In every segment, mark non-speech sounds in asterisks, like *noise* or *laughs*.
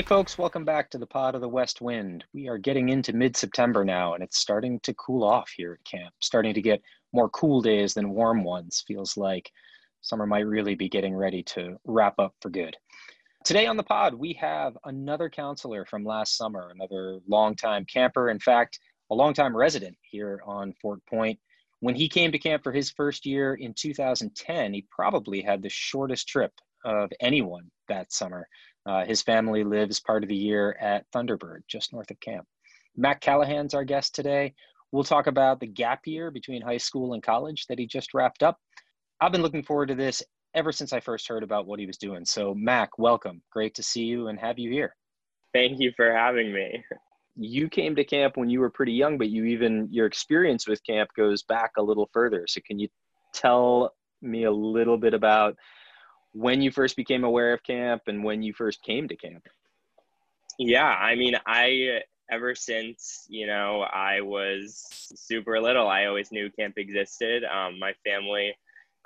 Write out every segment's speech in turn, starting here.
Hey, folks, welcome back to the Pod of the West Wind. We are getting into mid September now, and it's starting to cool off here at camp, starting to get more cool days than warm ones. Feels like summer might really be getting ready to wrap up for good. Today on the pod, we have another counselor from last summer, another longtime camper, in fact, a longtime resident here on Fort Point. When he came to camp for his first year in 2010, he probably had the shortest trip of anyone that summer. Uh, his family lives part of the year at Thunderbird, just north of camp. Mac Callahan's our guest today. We'll talk about the gap year between high school and college that he just wrapped up. I've been looking forward to this ever since I first heard about what he was doing. So, Mac, welcome. Great to see you and have you here. Thank you for having me. You came to camp when you were pretty young, but you even your experience with camp goes back a little further. So, can you tell me a little bit about when you first became aware of camp and when you first came to camp. Yeah, I mean, I ever since you know I was super little, I always knew camp existed. Um, my family,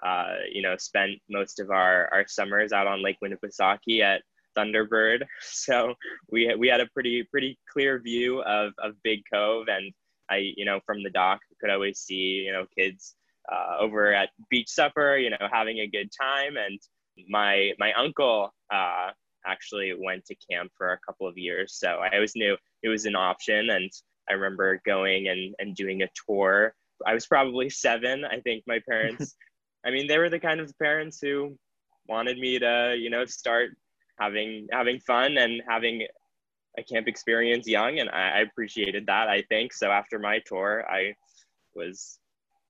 uh, you know, spent most of our our summers out on Lake Winnipesaukee at Thunderbird, *laughs* so we we had a pretty pretty clear view of of Big Cove, and I you know from the dock could always see you know kids uh, over at beach supper, you know, having a good time and my my uncle uh, actually went to camp for a couple of years, so I always knew it was an option. And I remember going and and doing a tour. I was probably seven. I think my parents. *laughs* I mean, they were the kind of parents who wanted me to, you know, start having having fun and having a camp experience young, and I, I appreciated that. I think so. After my tour, I was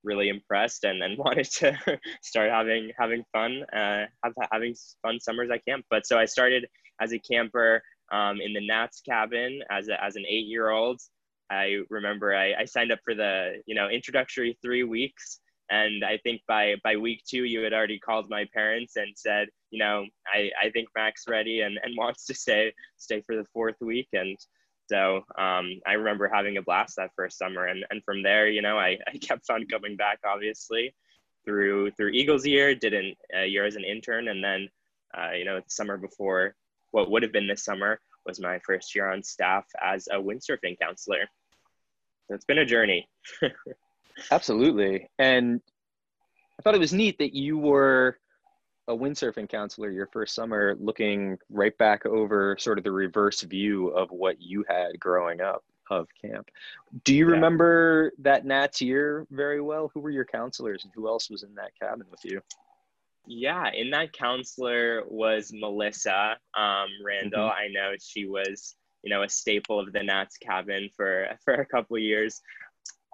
really impressed and, and *laughs* wanted to start having having fun, uh, have, having fun summers at camp. But so I started as a camper um, in the Nats cabin as, a, as an eight year old. I remember I, I signed up for the you know introductory three weeks, and I think by by week two you had already called my parents and said you know I, I think Mac's ready and, and *laughs* wants to stay stay for the fourth week and so um, I remember having a blast that first summer, and and from there, you know, I, *laughs* I kept on coming back, obviously, through through Eagles year, did an, a year as an intern, and then, uh, you know, the summer before, what would have been this summer was my first year on staff as a windsurfing counselor. So it's been a journey. *laughs* Absolutely, and I thought it was neat that you were a windsurfing counselor your first summer looking right back over sort of the reverse view of what you had growing up of camp. Do you yeah. remember that Nats year very well? Who were your counselors and who else was in that cabin with you? Yeah, in that counselor was Melissa um, Randall. Mm-hmm. I know she was, you know, a staple of the Nats cabin for *laughs* for a couple years.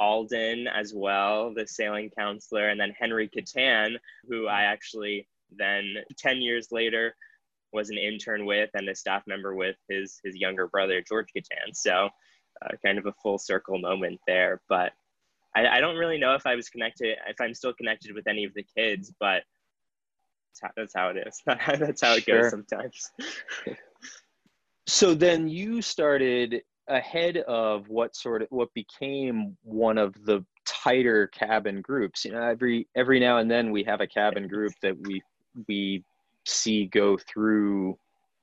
Alden as well, the sailing counselor, and then Henry Catan, who I actually then 10 years later was an intern with and a staff member with his his younger brother George Catan. So uh, kind of a full circle moment there. But I, I, don't really know if I was connected, if I'm still connected with any of the kids, but that's how, that's how it is. *laughs* that's how it sure. goes sometimes. *laughs* so then you started ahead of what sort of what became one of the tighter cabin groups you know every every now and then we have a cabin group that we we see go through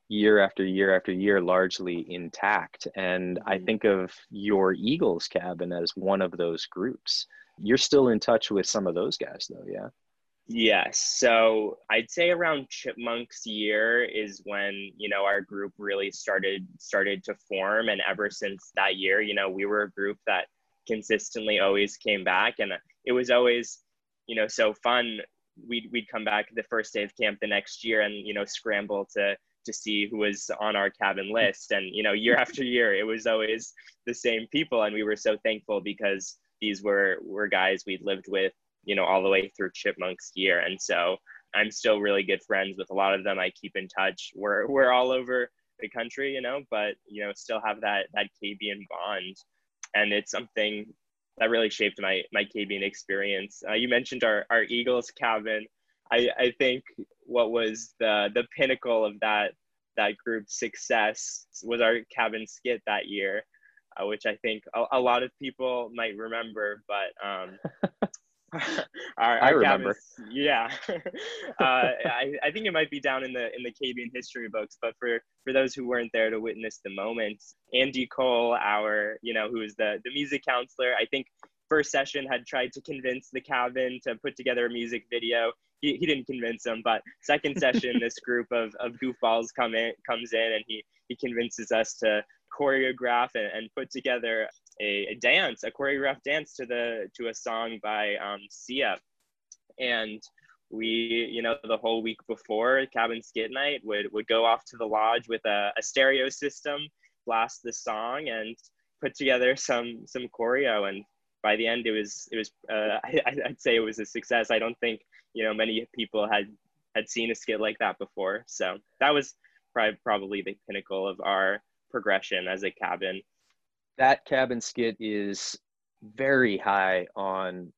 year after year after year largely intact. And i mm-hmm. think of your eagles cabin as one of those groups. You're still in touch with some of those guys though yeah? Yes. So i'd say around chipmunks year is when you know our group really started started to form. And ever since that year you know we were a group that consistently always came back. And it was always you know so fun we'd we'd come back the first day of camp the next year and you know scramble to to see who was on our cabin list. And you know year *laughs* after year it was always the same people. And we were so thankful because these were were guys we'd lived with you know all the way through chipmunks year. And so i'm still really good friends with a lot of them. I keep in touch. We're we're all over the country you know but you know still have that that KBN bond. And it's something that really shaped my my KBN experience. Uh, you mentioned our our Eagles cabin. I I think what was the the pinnacle of that that group's success was our cabin skit that year, uh, which I think a, a, lot of people might remember. But um, *laughs* our, *laughs* I remember. Cabins, yeah, *laughs* uh, I, I think it might be down in the in the KBN history books. But for for those who weren't there to witness the moment, Andy Cole, our you know who is the the music counselor, I think first session had tried to convince the cabin to put together a music video. He, he didn't convince them, but second session, *laughs* this group of, of goofballs come in, comes in and he, he convinces us to choreograph and, and put together a, a, dance, a choreographed dance to the to a song by um, Sia. And we, you know, the whole week before cabin skit night would, would go off to the lodge with a, a stereo system, blast the song and put together some some choreo and by the end, it was it was uh, *laughs* I, would say it was a success. I don't think you know many people had had seen a skit like that before. So that was probably probably the pinnacle of our progression as a cabin. That cabin skit is very high on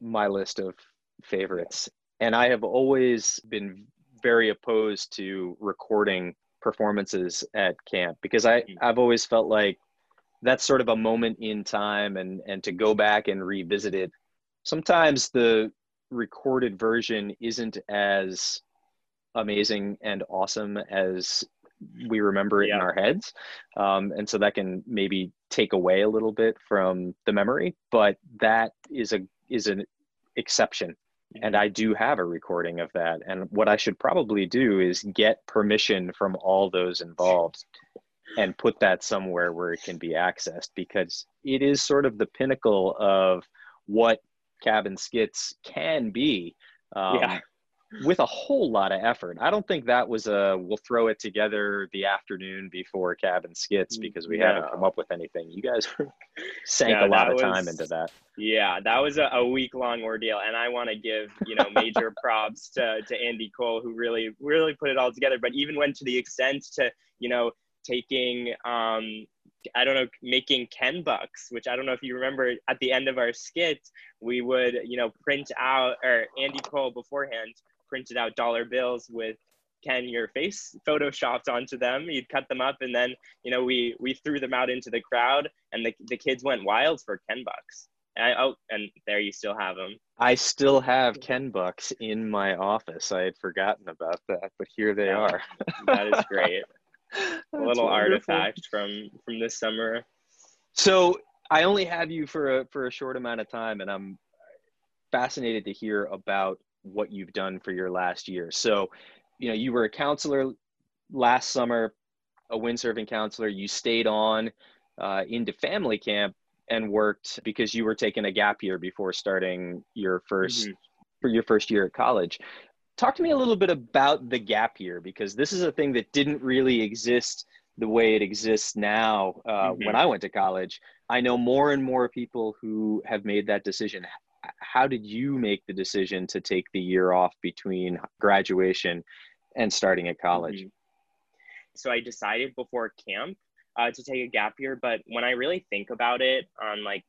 my list of favorites, and I have always been very opposed to recording performances at camp because I mm-hmm. I've always felt like that's sort of a moment in time and and to go back and revisit it sometimes the recorded version isn't as amazing and awesome as we remember it yeah. in our heads. Um, and so that can maybe take away a little bit from the memory but that is a is an exception. And i do have a recording of that. And what i should probably do is get permission from all those involved and put that somewhere where it can be accessed because it is sort of the pinnacle of what cabin skits can be. Um, yeah. With a whole lot of effort. I don't think that was a we'll throw it together the afternoon before cabin skits because we no. haven't come up with anything. You guys *laughs* sank yeah, a lot of was, time into that. Yeah that was a, a week long ordeal and i want to give you know major *laughs* props to, to andy cole who really really put it all together but even went to the extent to you know taking um, I don't know, making Ken bucks, which I don't know if you remember at the end of our skit, we would, you know, print out, or Andy Cole beforehand printed out dollar bills with Ken your face photoshopped onto them. You'd cut them up and then, you know, we, we threw them out into the crowd and the, the kids went wild for Ken bucks. And I, oh, and there you still have them. I still have Ken bucks in my office. I had forgotten about that, but here they are. that is great. *laughs* a little wonderful. artifact from from this summer. So I only have you for a for a short amount of time, and I'm fascinated to hear about what you've done for your last year. So, you know, you were a counselor last summer, a windsurfing counselor. You stayed on uh, into family camp and worked because you were taking a gap year before starting your 1st mm-hmm. for your first year at college talk to me a little bit about the gap year because this is a thing that didn't really exist the way it exists now uh, mm-hmm. when i went to college i know more and more people who have made that decision how did you make the decision to take the year off between graduation and starting at college mm-hmm. so i decided before camp uh, to take a gap year but when i really think about it on like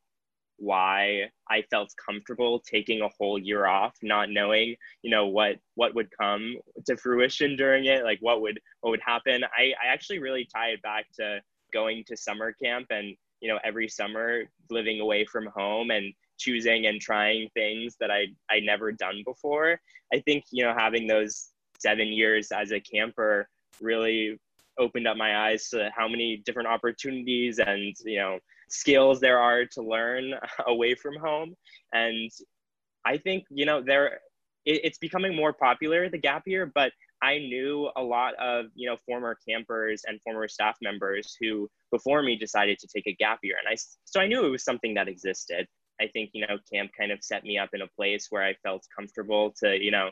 why I felt comfortable taking a whole year off, not knowing, you know, what what would come to fruition during it, like what would what would happen. I, I actually really tie it back to going to summer camp and, you know, every summer living away from home and choosing and trying things that I I never done before. I think, you know, having those seven years as a camper really opened up my eyes to how many different opportunities and, you know, skills there are to learn *laughs* away from home. And I think, you know, there it, it's becoming more popular, the gap year, but I knew a lot of, you know, former campers and former staff members who before me decided to take a gap year. And I, so I knew it was something that existed. I think, you know, camp kind of set me up in a place where I felt comfortable to, you know,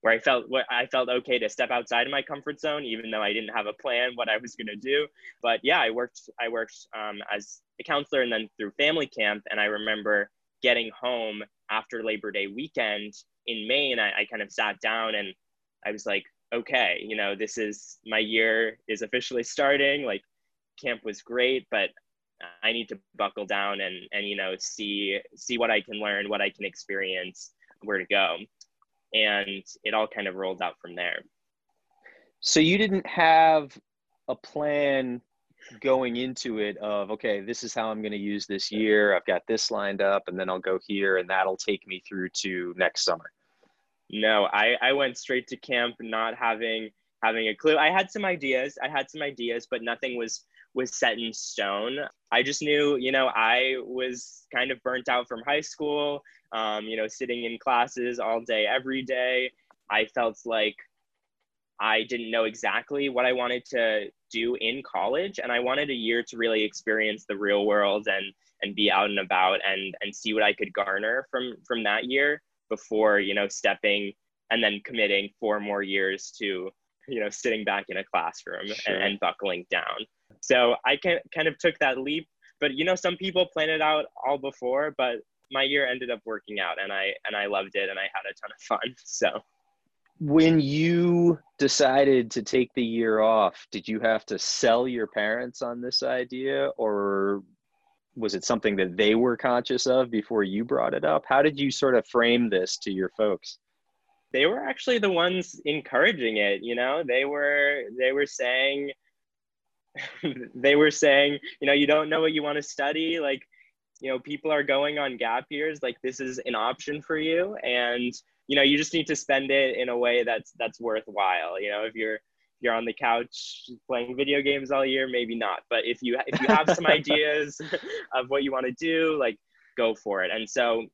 where I felt what I felt okay to step outside of my comfort zone, even though I didn't have a plan what I was to do. But yeah, I worked I worked um, as a counselor and then through family camp, and I remember getting home after Labor Day weekend in Maine. I, I kind of sat down and I was like, okay, you know, this is my year is officially starting. Like, camp was great, but I need to buckle down and and you know see see what I can learn, what I can experience, where to go. And it all kind of rolled out from there. So you didn't have a plan going into it of okay this is how i'm going to use this year. I've got this lined up and then i'll go here and that'll take me through to next summer. No i i went straight to camp not having having a clue. I had some ideas i had some ideas but nothing was was set in stone i just knew you know i was kind of burnt out from high school um, you know sitting in classes all day every day i felt like I didn't know exactly what I wanted to do in college, and I wanted a year to really experience the real world and and be out and about and and see what I could garner from from that year before you know stepping and then committing four more years to you know sitting back in a classroom sure. and, and buckling down. So I can, kind of took that leap, but you know some people plan it out all before, but my year ended up working out and I and I loved it and I had a ton of fun. *laughs* So when you decided to take the year off, did you have to sell your parents on this idea or was it something that they were conscious of before you brought it up? How did you sort of frame this to your folks? They were actually the ones encouraging it, you know. They were they were saying *laughs* they were saying, you know, you don't know what you want to study, like you know, people are going on gap years, like this is an option for you and you know you just need to spend it in a way that's that's worthwhile you know if you're you're on the couch playing video games all year maybe not but if you if you have some *laughs* ideas *laughs* of what you want to do like go for it and so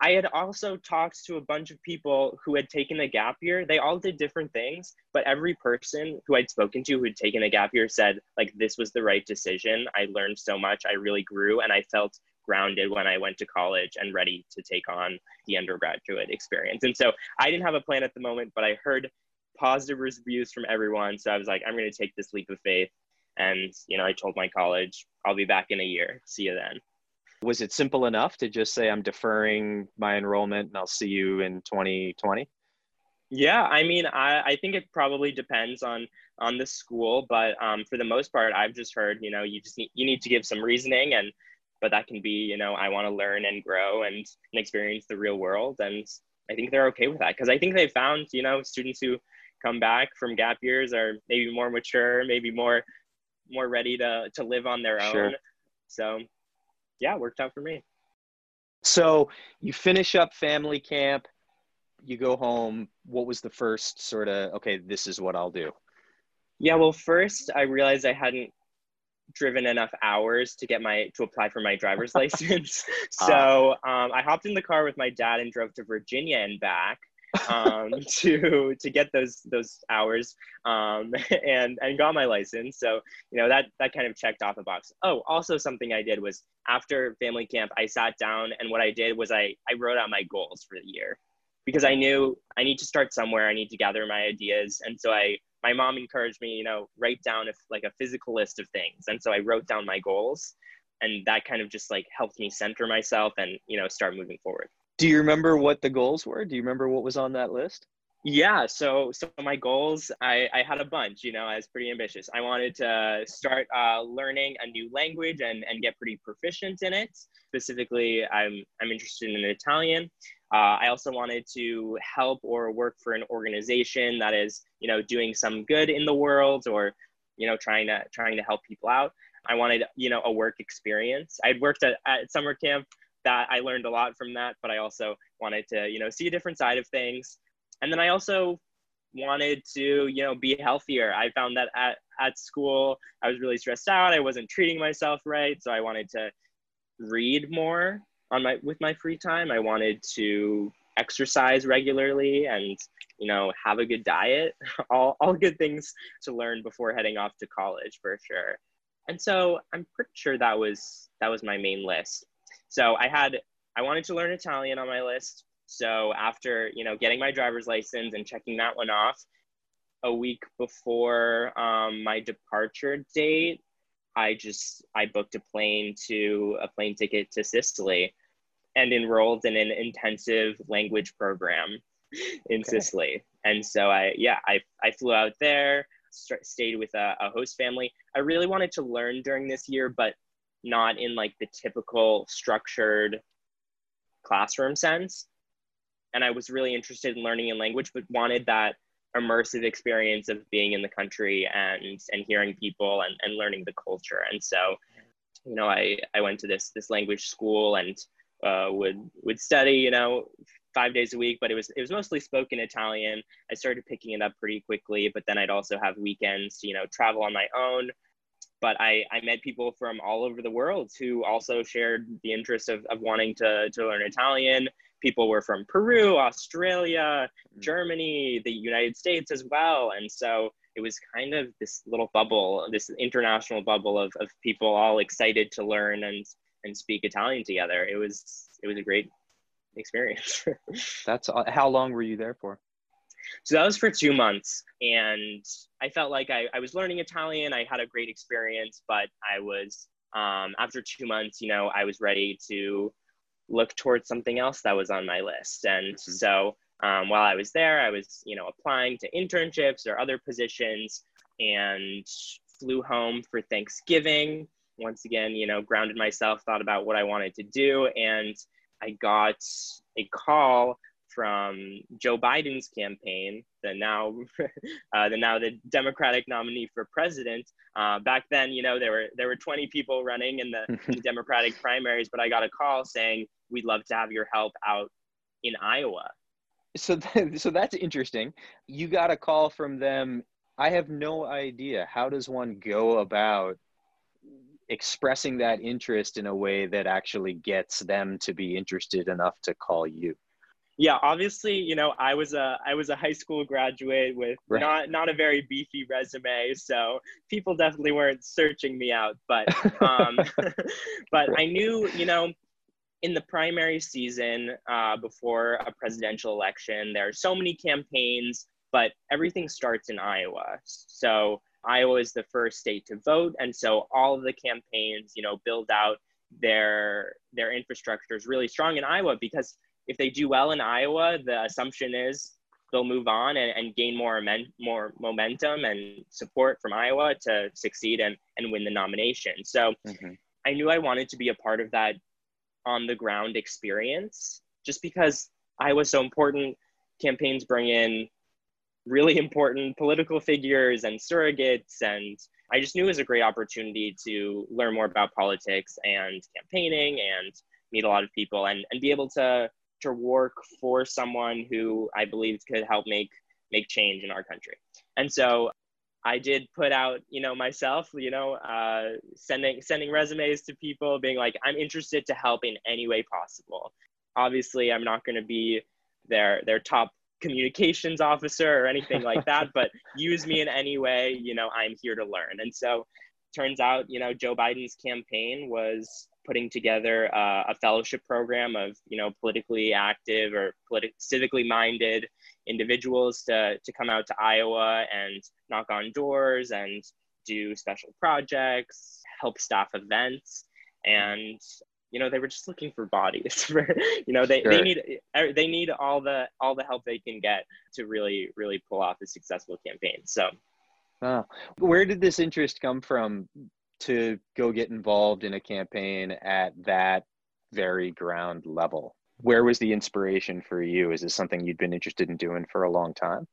i had also talked to a bunch of people who had taken a gap year they all did different things but every person who i'd spoken to who had taken a gap year said like this was the right decision i learned so much i really grew and i felt grounded when I went to college and ready to take on the undergraduate experience. And so I didn't have a plan at the moment, but I heard positive reviews from everyone. So I was like, I'm going to take this leap of faith. And, you know, I told my college, I'll be back in a year. See you then. Was it simple enough to just say, I'm deferring my enrollment and I'll see you in 2020? Yeah, I mean, I, I think it probably depends on on the school, but um, for the most part, I've just heard, you know, you just need you need to give some reasoning and but that can be you know i want to learn and grow and, and experience the real world and i think they're okay with that because i think they found you know students who come back from gap years are maybe more mature maybe more more ready to to live on their sure. own so yeah it worked out for me so you finish up family camp you go home what was the first sort of okay this is what i'll do yeah well first i realized i hadn't driven enough hours to get my to apply for my driver's *laughs* license. Ah. so um, I hopped in the car with my dad and drove to Virginia and back um, *laughs* to to get those those hours um, *laughs* and and got my license. So you know that that kind of checked off a box. Oh, also something I did was after family camp, I sat down and what I did was I I wrote out my goals for the year because I knew I need to start somewhere. I need to gather my ideas, and so I my mom encouraged me, you know, write down if like a physical list of things. And so I wrote down my goals and that kind of just like helped me center myself and, you know, start moving forward. Do you remember what the goals were? Do you remember what was on that list? Yeah, so so my goals, I, I had a bunch. You know, I was pretty ambitious. I wanted to start uh, learning a new language and, and get pretty proficient in it. Specifically, I'm I'm interested in Italian. Uh, I also wanted to help or work for an organization that is, you know, doing some good in the world or, you know, trying to trying to help people out. I wanted, you know, a work experience. I'd worked at, at summer camp that I learned a lot from that, but I also wanted to, you know, see a different side of things. And then I also wanted to, you know, be healthier. I found that at, at school, I was really stressed out. I wasn't treating myself right. So I wanted to read more on my with my free time. I wanted to exercise regularly and you know have a good diet *laughs* all, all good things to learn before heading off to college for sure and so i'm pretty sure that was that was my main list so i had i wanted to learn italian on my list so after you know getting my driver's license and checking that one off a week before um, my departure date i just i booked a plane to a plane ticket to sicily and enrolled in an intensive language program in okay. Sicily. And so I, yeah, I, I flew out there, st- stayed with a, a host family. I really wanted to learn during this year, but not in like the typical structured classroom sense. And I was really interested in learning a language, but wanted that immersive experience of being in the country and and hearing people and, and learning the culture and so you know i i went to this this language school and uh, would would study you know five days a week but it was it was mostly spoken italian i started picking it up pretty quickly but then i'd also have weekends to you know travel on my own but I, I met people from all over the world who also shared the interest of, of wanting to, to learn Italian people were from Peru, Australia, mm. Germany, the United States as well. And so it was kind of this little bubble, this international bubble of, of people all excited to learn and, and speak Italian together. It was, it was a great experience. *laughs* That's how long were you there for? So that was for two months. And I felt like I, I was learning Italian. I had a great experience, but I was, um, after two months, you know, I was ready to look towards something else that was on my list. And mm-hmm. so um, while I was there, I was, you know, applying to internships or other positions and flew home for Thanksgiving. Once again, you know, grounded myself, thought about what I wanted to do. And I got a call from Joe Biden's campaign, the now, *laughs* uh, the now the Democratic nominee for president. Uh, back then, you know, there were there were 20 people running in the, in *laughs* the Democratic primaries, but I got a call saying we'd love to have your help out in Iowa. So, th- *laughs* so that's interesting. You got a call from them. I have no idea. How does one go about expressing that interest in a way that actually gets them to be interested enough to call you? Yeah obviously you know i was a i was a high school graduate with right. not not a very beefy resume so people definitely weren't searching me out but *laughs* um *laughs* but right. i knew you know in the primary season uh, before a presidential election there are so many campaigns but everything starts in iowa so iowa is the first state to vote and so all of the campaigns you know build out their their infrastructure is really strong in iowa because if they do well in Iowa, the assumption is they'll move on and, and gain more, more momentum and support from Iowa to succeed and, and win the nomination. So mm-hmm. I knew I wanted to be a part of that on the ground experience just because Iowa's so important. Campaigns bring in really important political figures and surrogates and I just knew it was a great opportunity to learn more about politics and campaigning and meet a lot of people and, and be able to to work for someone who I believed could help make make change in our country. And so I did put out, you know, myself, you know, uh, sending sending resumes to people, being like, I'm interested to help in any way possible. Obviously, I'm not going to be their their top communications officer or anything like that, *laughs* but use me in any way. You know, I'm here to learn. And so, turns out, you know, Joe Biden's campaign was putting together uh, a fellowship program of you know politically active or politi- civically minded individuals to, to come out to Iowa and knock on doors and do special projects, help staff events, and you know they were just looking for bodies. *laughs* you know they, sure. they need er, they need all the all the help they can get to really really pull off a successful campaign. So. Wow. Where did this interest come from to go get involved in a campaign at that very ground level? Where was the inspiration for you? Is this something you'd been interested in doing for a long time?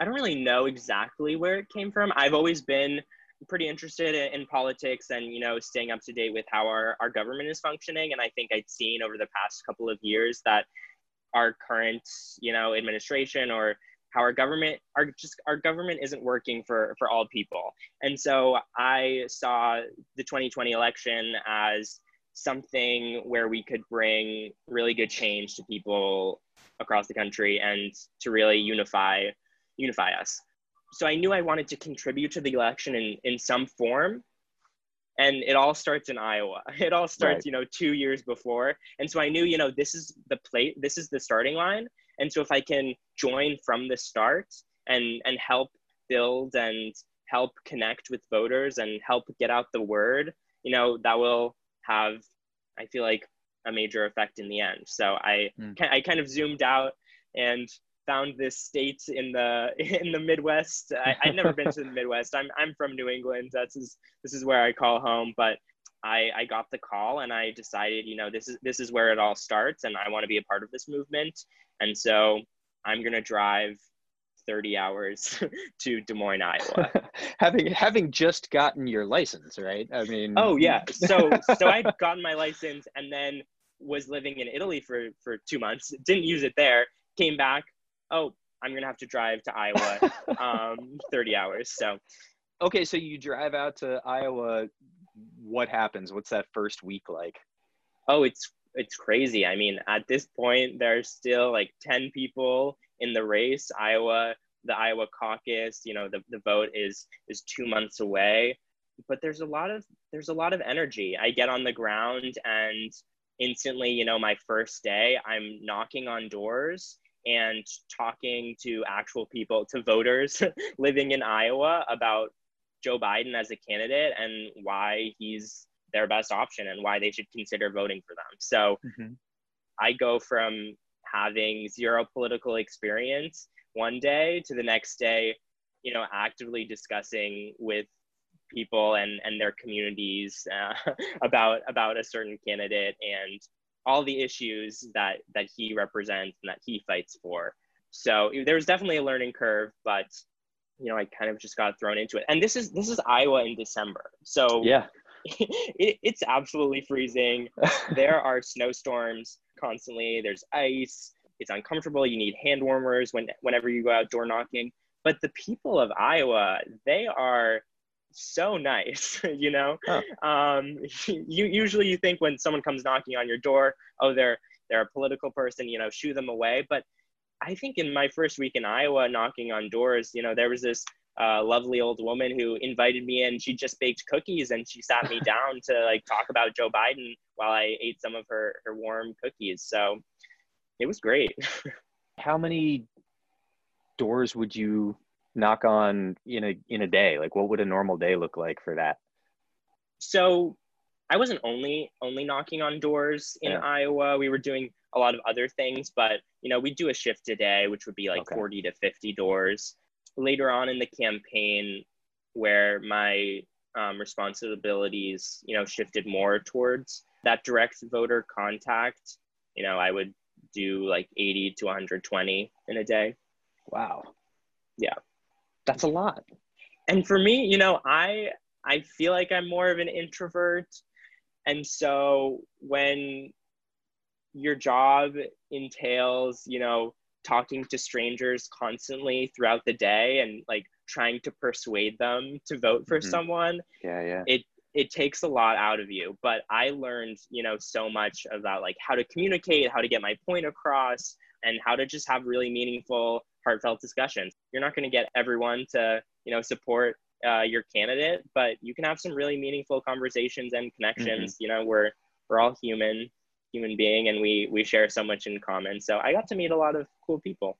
I don't really know exactly where it came from. I've always been pretty interested in, in, politics and you know staying up to date with how our, our government is functioning and i think i'd seen over the past couple of years that our current you know administration or how our government our just our government isn't working for for all people. And so i saw the 2020 election as something where we could bring really good change to people across the country and to really unify unify us. So i knew i wanted to contribute to the election in in some form. And it all starts in iowa. *laughs* It all starts right. you know two years before. And so i knew you know this is the plate this is the starting line and so if I can join from the start and and help build and help connect with voters and help get out the word, you know, that will have I feel like a major effect in the end. So I mm. I kind of zoomed out and found this state in the *laughs* in the Midwest. I, I've never been to the *laughs* Midwest. I'm I'm from New England. That's is this is where I call home. But I, I got the call and I decided, you know, this is this is where it all starts and I want to be a part of this movement. And so I'm gonna drive 30 hours *laughs* to Des Moines, Iowa. *laughs* having having just gotten your license, right? I mean Oh yeah. *laughs* So so I'd gotten my license and then was living in Italy for for 2 months. Didn't use it there. Came back. Oh, I'm going to have to drive to Iowa um 30 hours. So Okay, so you drive out to Iowa what happens? What's that first week like? Oh, it's it's crazy. I mean, at this point, there's still like 10 people in the race. Iowa, the Iowa caucus, you know, the, the vote is is two months away. But there's a lot of there's a lot of energy. I get on the ground and instantly, you know, my first day, I'm knocking on doors and talking to actual people, to voters *laughs* living in Iowa about Joe Biden as a candidate and why he's their best option and why they should consider voting for them. So mm-hmm. I go from having zero political experience one day to the next day, you know, actively discussing with people and, and their communities uh, *laughs* about about a certain candidate and all the issues that that he represents and that he fights for. So there was definitely a learning curve, but you know, I kind of just got thrown into it. And this is this is Iowa in December. So yeah, *laughs* it, it's absolutely freezing. *laughs* there are snowstorms constantly. There's ice. It's uncomfortable. You need hand warmers when whenever you go out door knocking. But the people of Iowa, they are so nice. *laughs* you know, huh. um, you usually you think when someone comes knocking on your door, oh, they're they're a political person. You know, shoo them away. But I think in my first week in Iowa, knocking on doors, you know, there was this uh, lovely old woman who invited me in. She just baked cookies and she sat me *laughs* down to like talk about Joe Biden while I ate some of her her warm cookies. So it was great. *laughs* How many doors would you knock on in a in a day? Like what would a normal day look like for that? So I wasn't only only knocking on doors in yeah. Iowa. We were doing a lot of other things, but you know, we'd do a shift a day, which would be like okay. 40 to 50 doors later on in the campaign where my um, responsibilities, you know, shifted more towards that direct voter contact. You know, I would do like 80 to 120 in a day. Wow. Yeah. That's a lot. And for me, you know, I I feel like I'm more of an introvert. And so when your job entails, you know, talking to strangers constantly throughout the day and like trying to persuade them to vote for mm-hmm. someone yeah yeah. it it takes a lot out of you. But i learned you know so much about like how to communicate how to get my point across and how to just have really meaningful heartfelt discussions. You're not going to get everyone to you know support uh, your candidate but you can have some really meaningful conversations and connections mm-hmm. you know we're we're all human human being and we we share so much in common. So i got to meet a lot of cool people.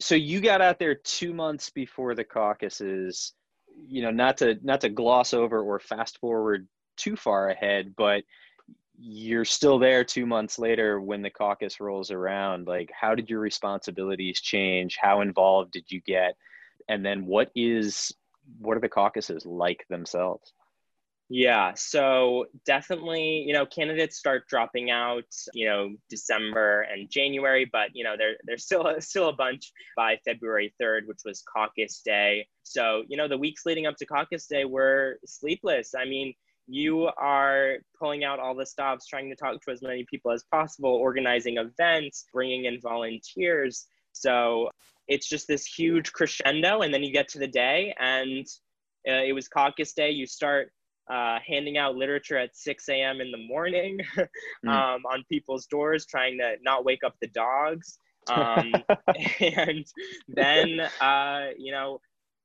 So you got out there two months before the caucuses you know not to not to gloss over or fast forward too far ahead but you're still there two months later when the caucus rolls around. Like how did your responsibilities change? How involved did you get? And then what is what are the caucuses like themselves yeah, so definitely, you know, candidates start dropping out, you know, December and January, but you know, there there's still a, *laughs* still a bunch by February 3rd, which was caucus day. So, you know, the weeks leading up to caucus day were sleepless. I mean, you are pulling out all the stops, trying to talk to as many people as possible, organizing events, bringing in volunteers. So, it's just this huge crescendo and then you get to the day and uh, it was caucus day. You start uh, handing out literature at 6 a.m. in the morning *laughs* mm. um, on people's doors, trying to not wake up the dogs. *laughs* Um, and then, uh, you know,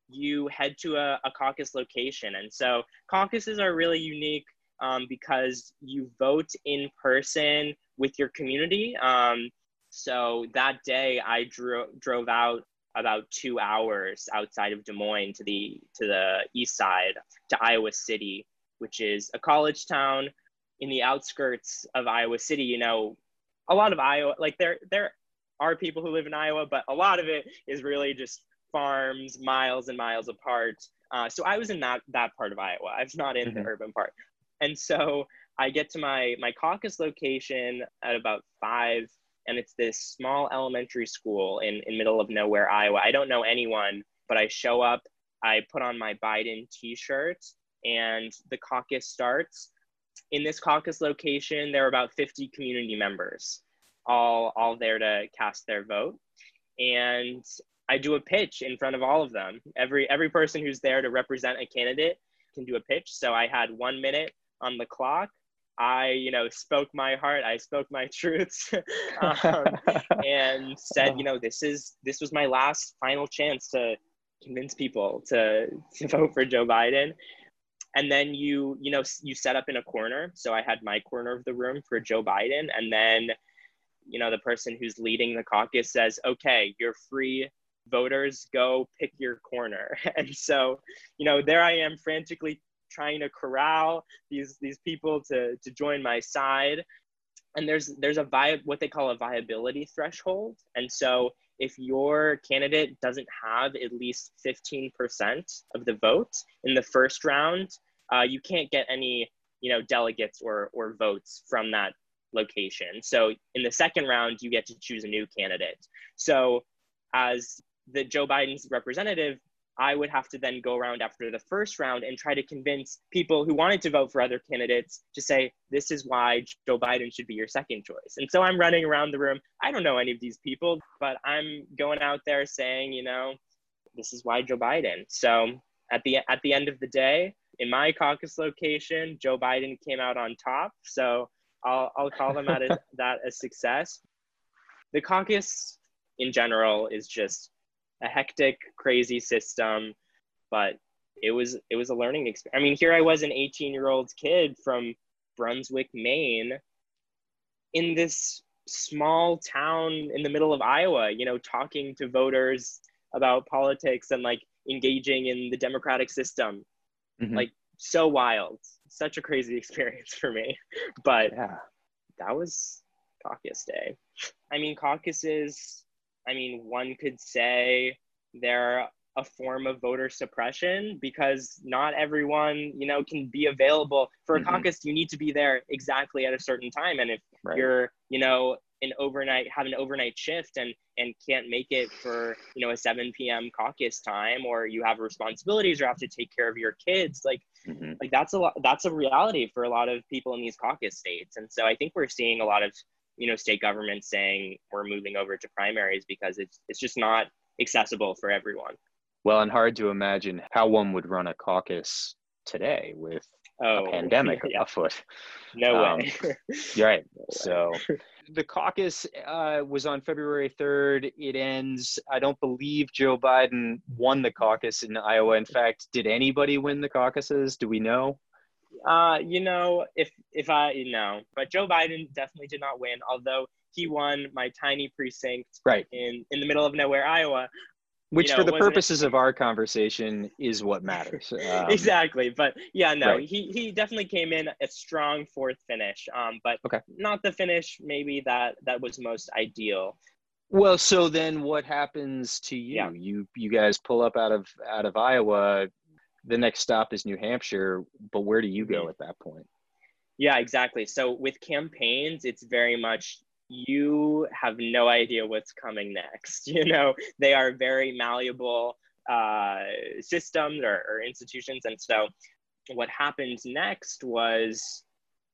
you head to a, a, caucus location. And so caucuses are really unique um, because you vote in person with your community. So that day I dro- drove out about two hours outside of Des Moines to the to the east side to Iowa City which is a college town in the outskirts of Iowa City. You know, a lot of Iowa, like there there are people who live in Iowa, but a lot of it is really just farms miles and miles apart. Uh, so I was in that that part of Iowa. I was not in mm-hmm. the urban part, and so I get to my my caucus location at about five and it's this small elementary school in, in middle of nowhere, Iowa. I don't know anyone, but I show up, I put on my Biden t-shirt, and the caucus starts. In this caucus location, there are about 50 community members, all, all there to cast their vote. And I do a pitch in front of all of them. Every, every person who's there to represent a candidate can do a pitch. So I had one minute on the clock. I, you know, spoke my heart. I spoke my *laughs* truths, um, *laughs* and said, you know, this is this was my last final chance to convince people to to *laughs* vote for Joe Biden. And then you, you know, you set up in a corner. So I had my corner of the room for Joe Biden, and then, you know, the person who's leading the caucus says, "Okay, you're free voters go pick your corner and so you know there i am frantically trying to corral these these people to to join my side. And there's there's a vi- what they call a viability threshold. And so if your candidate doesn't have at least 15% of the vote in the first round uh, you can't get any you know delegates or or votes from that location. So in the second round you get to choose a new candidate. So as the Joe Biden's representative, I would have to then go around after the first round and try to convince people who wanted to vote for other candidates to say, this is why Joe Biden should be your second choice. And so I'm running around the room. I don't know any of these people, but I'm going out there saying, you know, this is why Joe Biden. So at the at the end of the day, in my caucus location, Joe Biden came out on top. So I'll, I'll call them at a, *laughs* that a success. The caucus in general is just a hectic, crazy system, but it was it was a learning experience. I mean, here I was an 18 year old kid from Brunswick, Maine, in this small town in the middle of Iowa, you know, talking to voters about politics and like engaging in the democratic system. Mm-hmm. Like so wild. Such a crazy *laughs* experience for me. But yeah. that was caucus day. I mean, caucuses I mean, one could say they're a form of voter suppression because not everyone, you know, can be available for a mm-hmm. caucus. You need to be there exactly at a certain time. And if right. you're, you know, an overnight have an overnight shift and and can't make it for you know a 7 p.m caucus time or you have responsibilities or have to take care of your kids like mm-hmm. like that's a lot that's a reality for a lot of people in these caucus states and so i think we're seeing a lot of you know state governments saying we're moving over to primaries because it's it's just not accessible for everyone. Well, and hard to imagine how one would run a caucus today with oh, a *laughs* pandemic yeah. afoot. No um, way. *laughs* right. No so the caucus uh, was on February 3rd. It ends. I don't believe Joe Biden won the caucus in Iowa. In fact, did anybody win the caucuses? Do we know? Uh, you know, if if I you know, but Joe Biden definitely did not win, although he won my tiny precinct right in in the middle of nowhere, Iowa. Which, you know, for the purposes of our conversation, is what matters. *laughs* Um, exactly, but yeah, no, right. he he definitely came in a strong fourth finish, um, but okay. not the finish maybe that that was most ideal. Well, so then what happens to you? Yeah. You you guys pull up out of out of Iowa the next stop is New Hampshire, but where do you go mm-hmm. at that point? Yeah, exactly. So with campaigns, it's very much you have no idea what's coming next. *laughs* You know, they are very malleable uh, systems or, or institutions. And so what happened next was,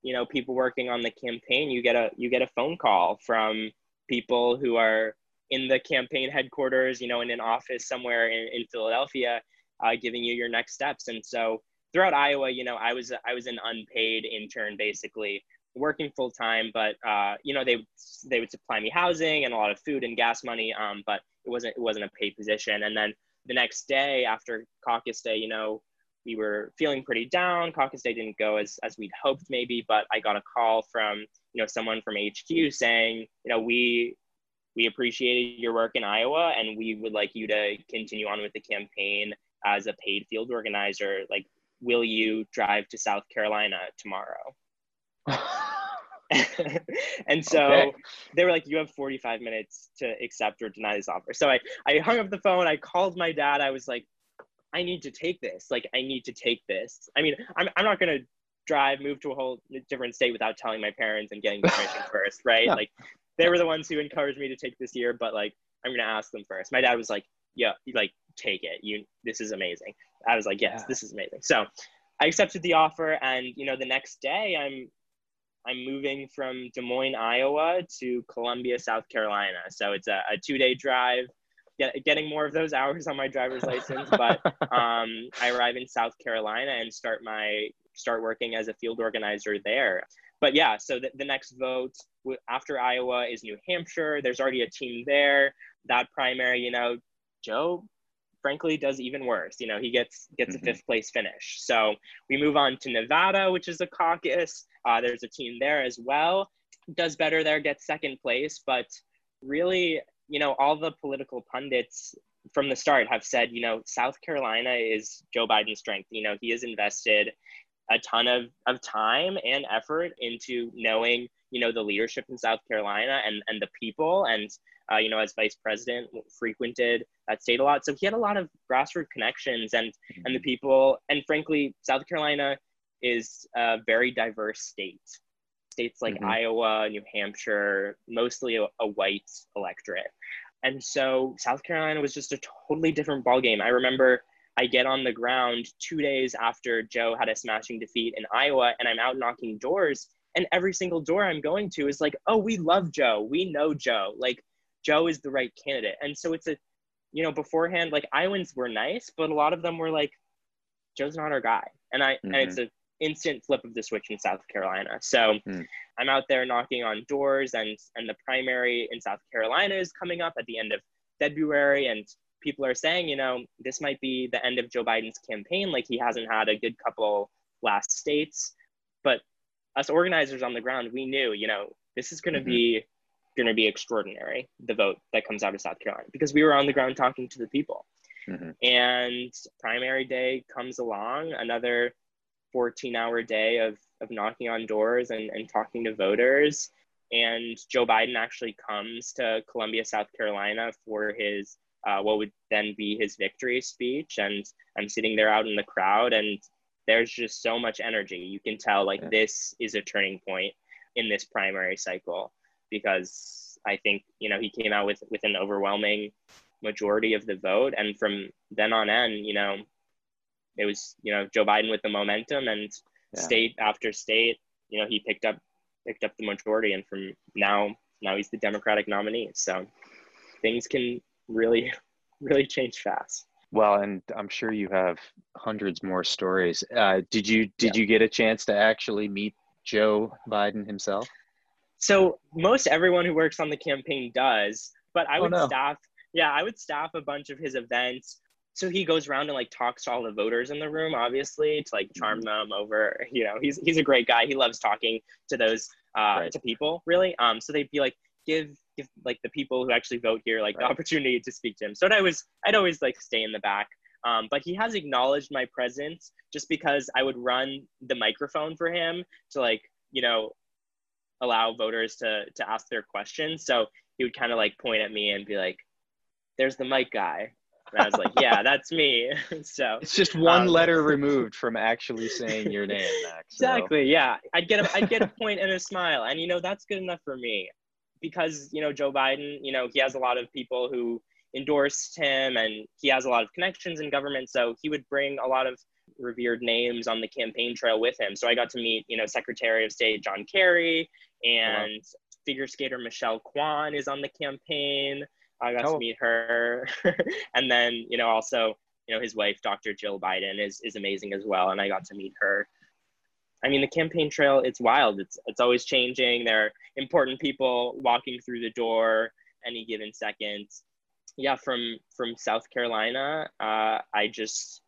you know, people working on the campaign, you get a you get a phone call from people who are in the campaign headquarters, you know, in an office somewhere in, in Philadelphia, uh, giving you your next steps. And so throughout Iowa, you know, I was I was an unpaid intern basically working full time, but uh, you know they they would supply me housing and a lot of food and gas money, um, but it wasn't it wasn't a paid position. And then the next day after caucus day, you know, we were feeling pretty down. Caucus day didn't go as as we'd hoped maybe, but I got a call from you know someone from HQ saying, you know, we we appreciated your work in Iowa and we would like you to continue on with the campaign as a paid field organizer like will you drive to south carolina tomorrow? *laughs* And so okay. they were like you have 45 minutes to accept or deny this offer. So I, I hung up the phone i called my dad i was like i need to take this like i need to take this. I mean i'm, I'm not going to drive move to a whole different state without telling my parents and getting permission *laughs* first right? Like they were the ones who encouraged me to take this year, but like I'm gonna ask them first. My dad was like, yeah, like take it. You this is amazing. I was like, yes, yeah. this is amazing. So I accepted the offer, and you know, the next day I'm I'm moving from Des Moines, Iowa to Columbia, South Carolina. So it's a, a two day drive. Get, getting more of those hours on my driver's license, but *laughs* um, I arrive in South Carolina and start my start working as a field organizer there. But yeah, so the, the next vote after Iowa is New Hampshire. There's already a team there. That primary, you know, Joe frankly does even worse. You know, he gets gets mm-hmm. a fifth place finish. So we move on to Nevada, which is a caucus. Uh, there's a team there as well. Does better there, gets second place, but really, you know, all the political pundits from the start have said, you know, South Carolina is Joe Biden's strength. You know, he has invested a ton of, of time and effort into knowing, you know, the leadership in South Carolina and, and the people. And, uh, you know, as vice president, frequented that state a lot. So he had a lot of grassroots connections and, mm-hmm. and the people. And frankly, South Carolina is a very diverse state. States like mm-hmm. Iowa, New Hampshire, mostly a, a white electorate. And so South Carolina was just a totally different ballgame. I remember I get on the ground two days after Joe had a smashing defeat in Iowa, and I'm out knocking doors. And every single door I'm going to is like, oh, we love Joe. We know Joe. Like, Joe is the right candidate. And so it's a, you know, beforehand, like Iowans were nice, but a lot of them were like, Joe's not our guy. And I, mm-hmm. and it's mm-hmm. instant flip of the switch in South Carolina. So mm. I'm out there knocking on doors, and and the primary in South Carolina is coming up at the end of February, and people are saying, you know, this might be the end of Joe Biden's campaign. Like he hasn't had a good couple last states. But us organizers on the ground, we knew, you know, this is going to mm-hmm. be going to be extraordinary. The vote that comes out of South Carolina because we were on the ground talking to the people. Mm-hmm. And primary day comes along, another 14 hour day of, of knocking on doors and, and talking to voters. And Joe Biden actually comes to Columbia, South Carolina for his uh, what would then be his victory speech. And I'm sitting there out in the crowd, and there's just so much energy. You can tell like yeah. this is a turning point in this primary cycle because I think you know he came out with with an overwhelming majority of the vote, and from then on end, you know, it was you know Joe Biden with the momentum and yeah. state after state, you know, he picked up picked up the majority, and from now now he's the Democratic nominee. So things can really, *laughs* really change fast. Well, and I'm sure you have hundreds more stories. Uh, did you did yeah. you get a chance to actually meet Joe Biden himself? So most everyone who works on the campaign does, but I oh, would no. staff. Yeah, I would staff a bunch of his events. So he goes around and like talks to all the voters in the room, obviously, to like charm mm-hmm. them over. You know, he's he's a great guy. He loves talking to those uh, right. to people, really. Um, so they'd be like, give give like the people who actually vote here like right. the opportunity to speak to him. So I was I'd always like stay in the back. Um, but he has acknowledged my presence just because I would run the microphone for him to like you know allow voters to to ask their questions. So he would kind of like point at me and be like, "There's the mic guy." And I was like, "Yeah, *laughs* that's me." *laughs* so it's just one um, letter *laughs* removed from actually saying your name, Max. So. Exactly. Yeah, I'd get a I'd get a point and a smile, and you know that's good enough for me because you know Joe Biden, you know he has a lot of people who endorsed him, and he has a lot of connections in government. So he would bring a lot of revered names on the campaign trail with him. So I got to meet you know Secretary of State John Kerry and wow. figure skater Michelle Kwan is on the campaign. I got oh. to meet her, *laughs* and then you know also you know his wife Dr. Jill Biden is is amazing as well, and I got to meet her. I mean, the campaign trail, it's wild. It's, it's always changing. There are important people walking through the door any given second. Yeah, from, from South Carolina, uh, I just,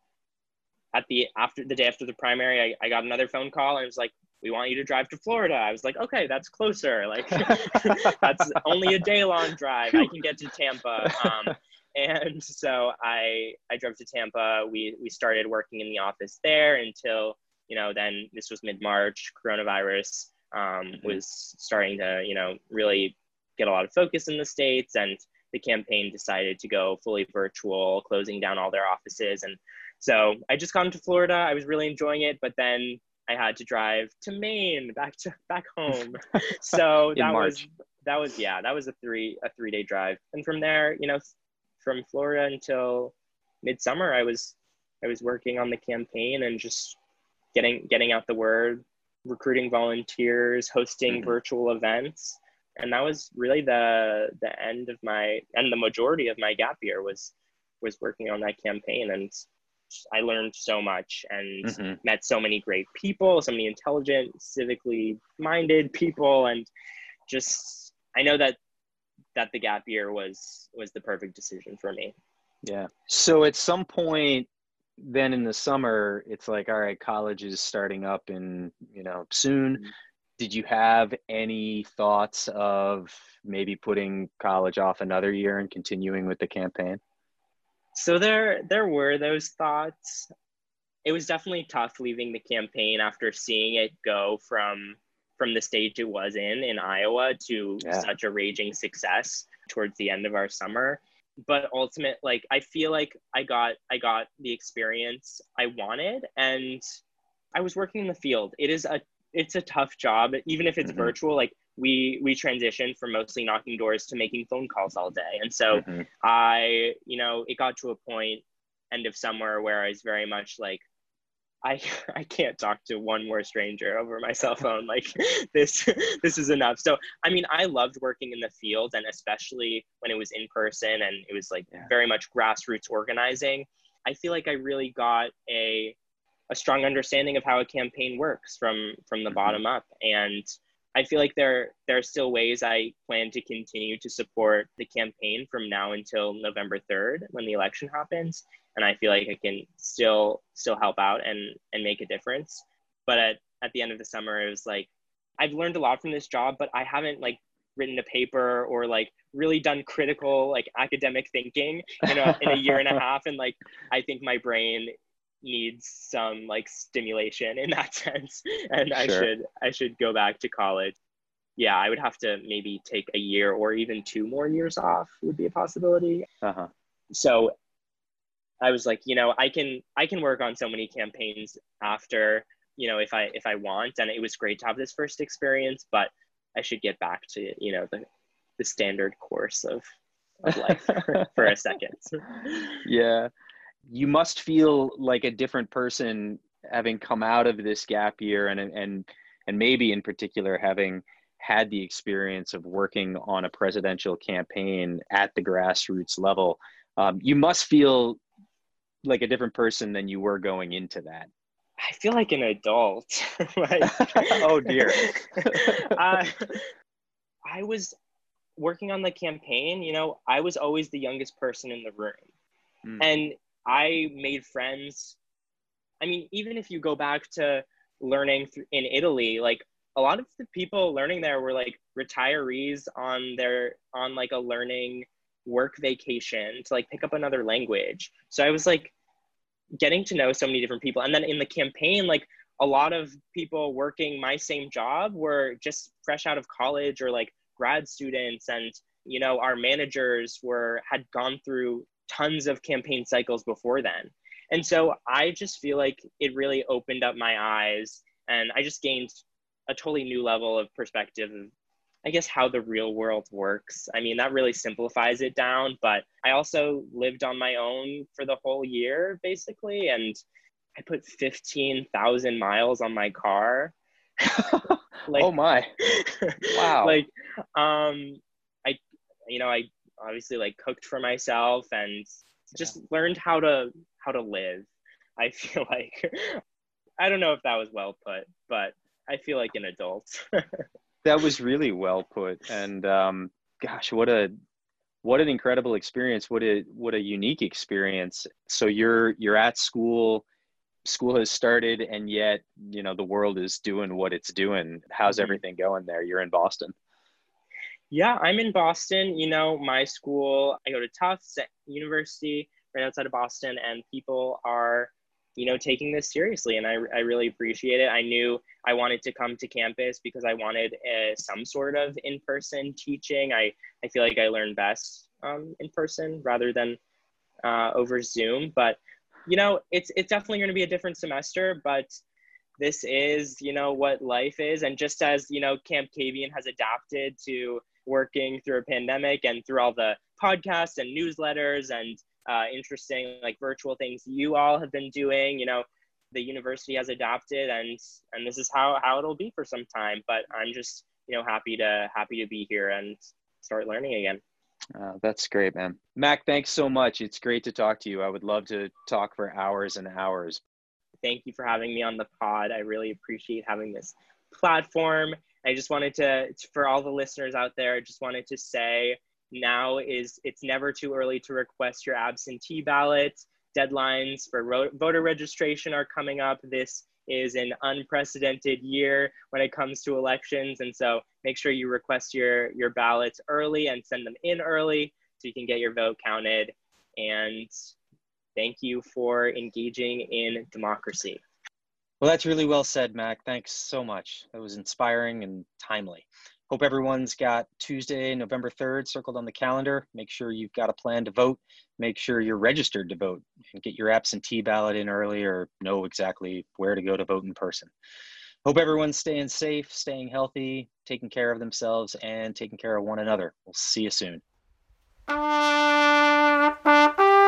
at the, after the day after the primary, I, I got another phone call and it was like, we want you to drive to Florida. I was like, okay, that's closer. Like *laughs* that's only a day long drive. I can get to Tampa. Um, and so I, I drove to Tampa. We, we started working in the office there until you know, then this was mid March, coronavirus um, mm-hmm. was starting to, you know, really get a lot of focus in the States. And the campaign decided to go fully virtual, closing down all their offices. And so I just got into Florida. I was really enjoying it. But then I had to drive to Maine back to back home. *laughs* so that was that was yeah, that was a three a three day drive. And from there, you know, from Florida until midsummer, I was I was working on the campaign and just getting getting out the word, recruiting volunteers, hosting mm-hmm. virtual events. And that was really the the end of my and the majority of my gap year was was working on that campaign and I learned so much and mm-hmm. met so many great people, so many intelligent, civically minded people, and just I know that that the gap year was was the perfect decision for me. Yeah. So at some point then in the summer it's like all right college is starting up in you know soon mm-hmm. did you have any thoughts of maybe putting college off another year and continuing with the campaign so there there were those thoughts it was definitely tough leaving the campaign after seeing it go from from the stage it was in in iowa to yeah. such a raging success towards the end of our summer but ultimate like i feel like i got i got the experience i wanted and i was working in the field it is a it's a tough job even if it's mm-hmm. virtual like we we transitioned from mostly knocking doors to making phone calls all day and so mm-hmm. i you know it got to a point end of summer where i was very much like I *laughs* I can't talk to one more stranger over my cell phone. Like *laughs* this *laughs* this is enough. So I mean, I loved working in the field, and especially when it was in person and it was like yeah. very much grassroots organizing. I feel like I really got a a strong understanding of how a campaign works from from the mm-hmm. bottom up and I feel like there there are still ways I plan to continue to support the campaign from now until November 3rd when the election happens and I feel like I can still still help out and and make a difference. But at at the end of the summer, it was like I've learned a lot from this job, but I haven't like written a paper or like really done critical like academic thinking in a, in a year and a *laughs* half and like i think my brain needs some like stimulation in that *laughs* sense and sure. i should i should go back to college yeah i would have to maybe take a year or even two more years off would be a possibility uh-huh. so I was like, you know, I can I can work on so many campaigns after, you know, if I if I want. And it was great to have this first experience, but I should get back to, you know, the the standard course of, of life for, *laughs* for a second. yeah. You must feel like a different person having come out of this gap year and and and maybe in particular having had the experience of working on a presidential campaign at the grassroots level. Um, you must feel like a different person than you were going into that? I feel like an adult. *laughs* like, *laughs* oh dear. *laughs* uh, I was working on the campaign, you know, I was always the youngest person in the room. Mm. And I made friends. I mean, even if you go back to learning in Italy, like a lot of the people learning there were like retirees on their on like a learning work vacation to like pick up another language. So I was like getting to know so many different people. And then in the campaign, like a lot of people working my same job were just fresh out of college or like grad students and you know our managers were had gone through tons of campaign cycles before then and so i just feel like it really opened up my eyes and i just gained a totally new level of perspective of I guess how the real world works. I mean, that really simplifies it down, but I also lived on my own for the whole year basically and I put 15,000 miles on my car. *laughs* like, oh my. *laughs* Wow. like um I you know, I obviously like cooked for myself and just yeah. learned how to how to live. I *laughs* feel like I don't know if that was well put, but I feel like an adult *laughs* that was really well put and um, gosh what a what an incredible experience what a what a unique experience so you're you're at school school has started and yet you know the world is doing what it's doing how's mm-hmm. everything going there you're in boston yeah i'm in boston. You know my school i go to tufts university right outside of boston and people are you know taking this seriously and I, I really appreciate it. I knew i wanted to come to campus because i wanted uh, some sort of in-person teaching. I, I feel like i learn best um, in person rather than uh, over zoom. But you know it's it's definitely going to be a different semester but this is, you know, what life is. And just as, you know, Camp Kabeyun has adapted to working through a pandemic and through all the podcasts and newsletters and uh, interesting like virtual things you all have been doing, you know, the university has adapted and and this is how how it'll be for some time. But I'm just, you know, happy to happy to be here and start learning again. Uh, that's great, man. Mac, thanks so much. It's great to talk to you. I would love to talk for hours and hours. Thank you for having me on the pod. I really appreciate having this platform. I just wanted to, for all the listeners out there, I just wanted to say now is it's never too early to request your absentee ballot. Deadlines for ro- voter registration are coming up. This is an unprecedented year when it comes to elections. And so make sure you request your, your ballots early and send them in early so you can get your vote counted. And thank you for engaging in democracy. Well, that's really well said, Mac. Thanks so much. That was inspiring and timely. Hope everyone's got Tuesday, November 3rd circled on the calendar. Make sure you've got a plan to vote. Make sure you're registered to vote and get your absentee ballot in early or know exactly where to go to vote in person. Hope everyone's staying safe, staying healthy, taking care of themselves, and taking care of one another. We'll see you soon. *laughs*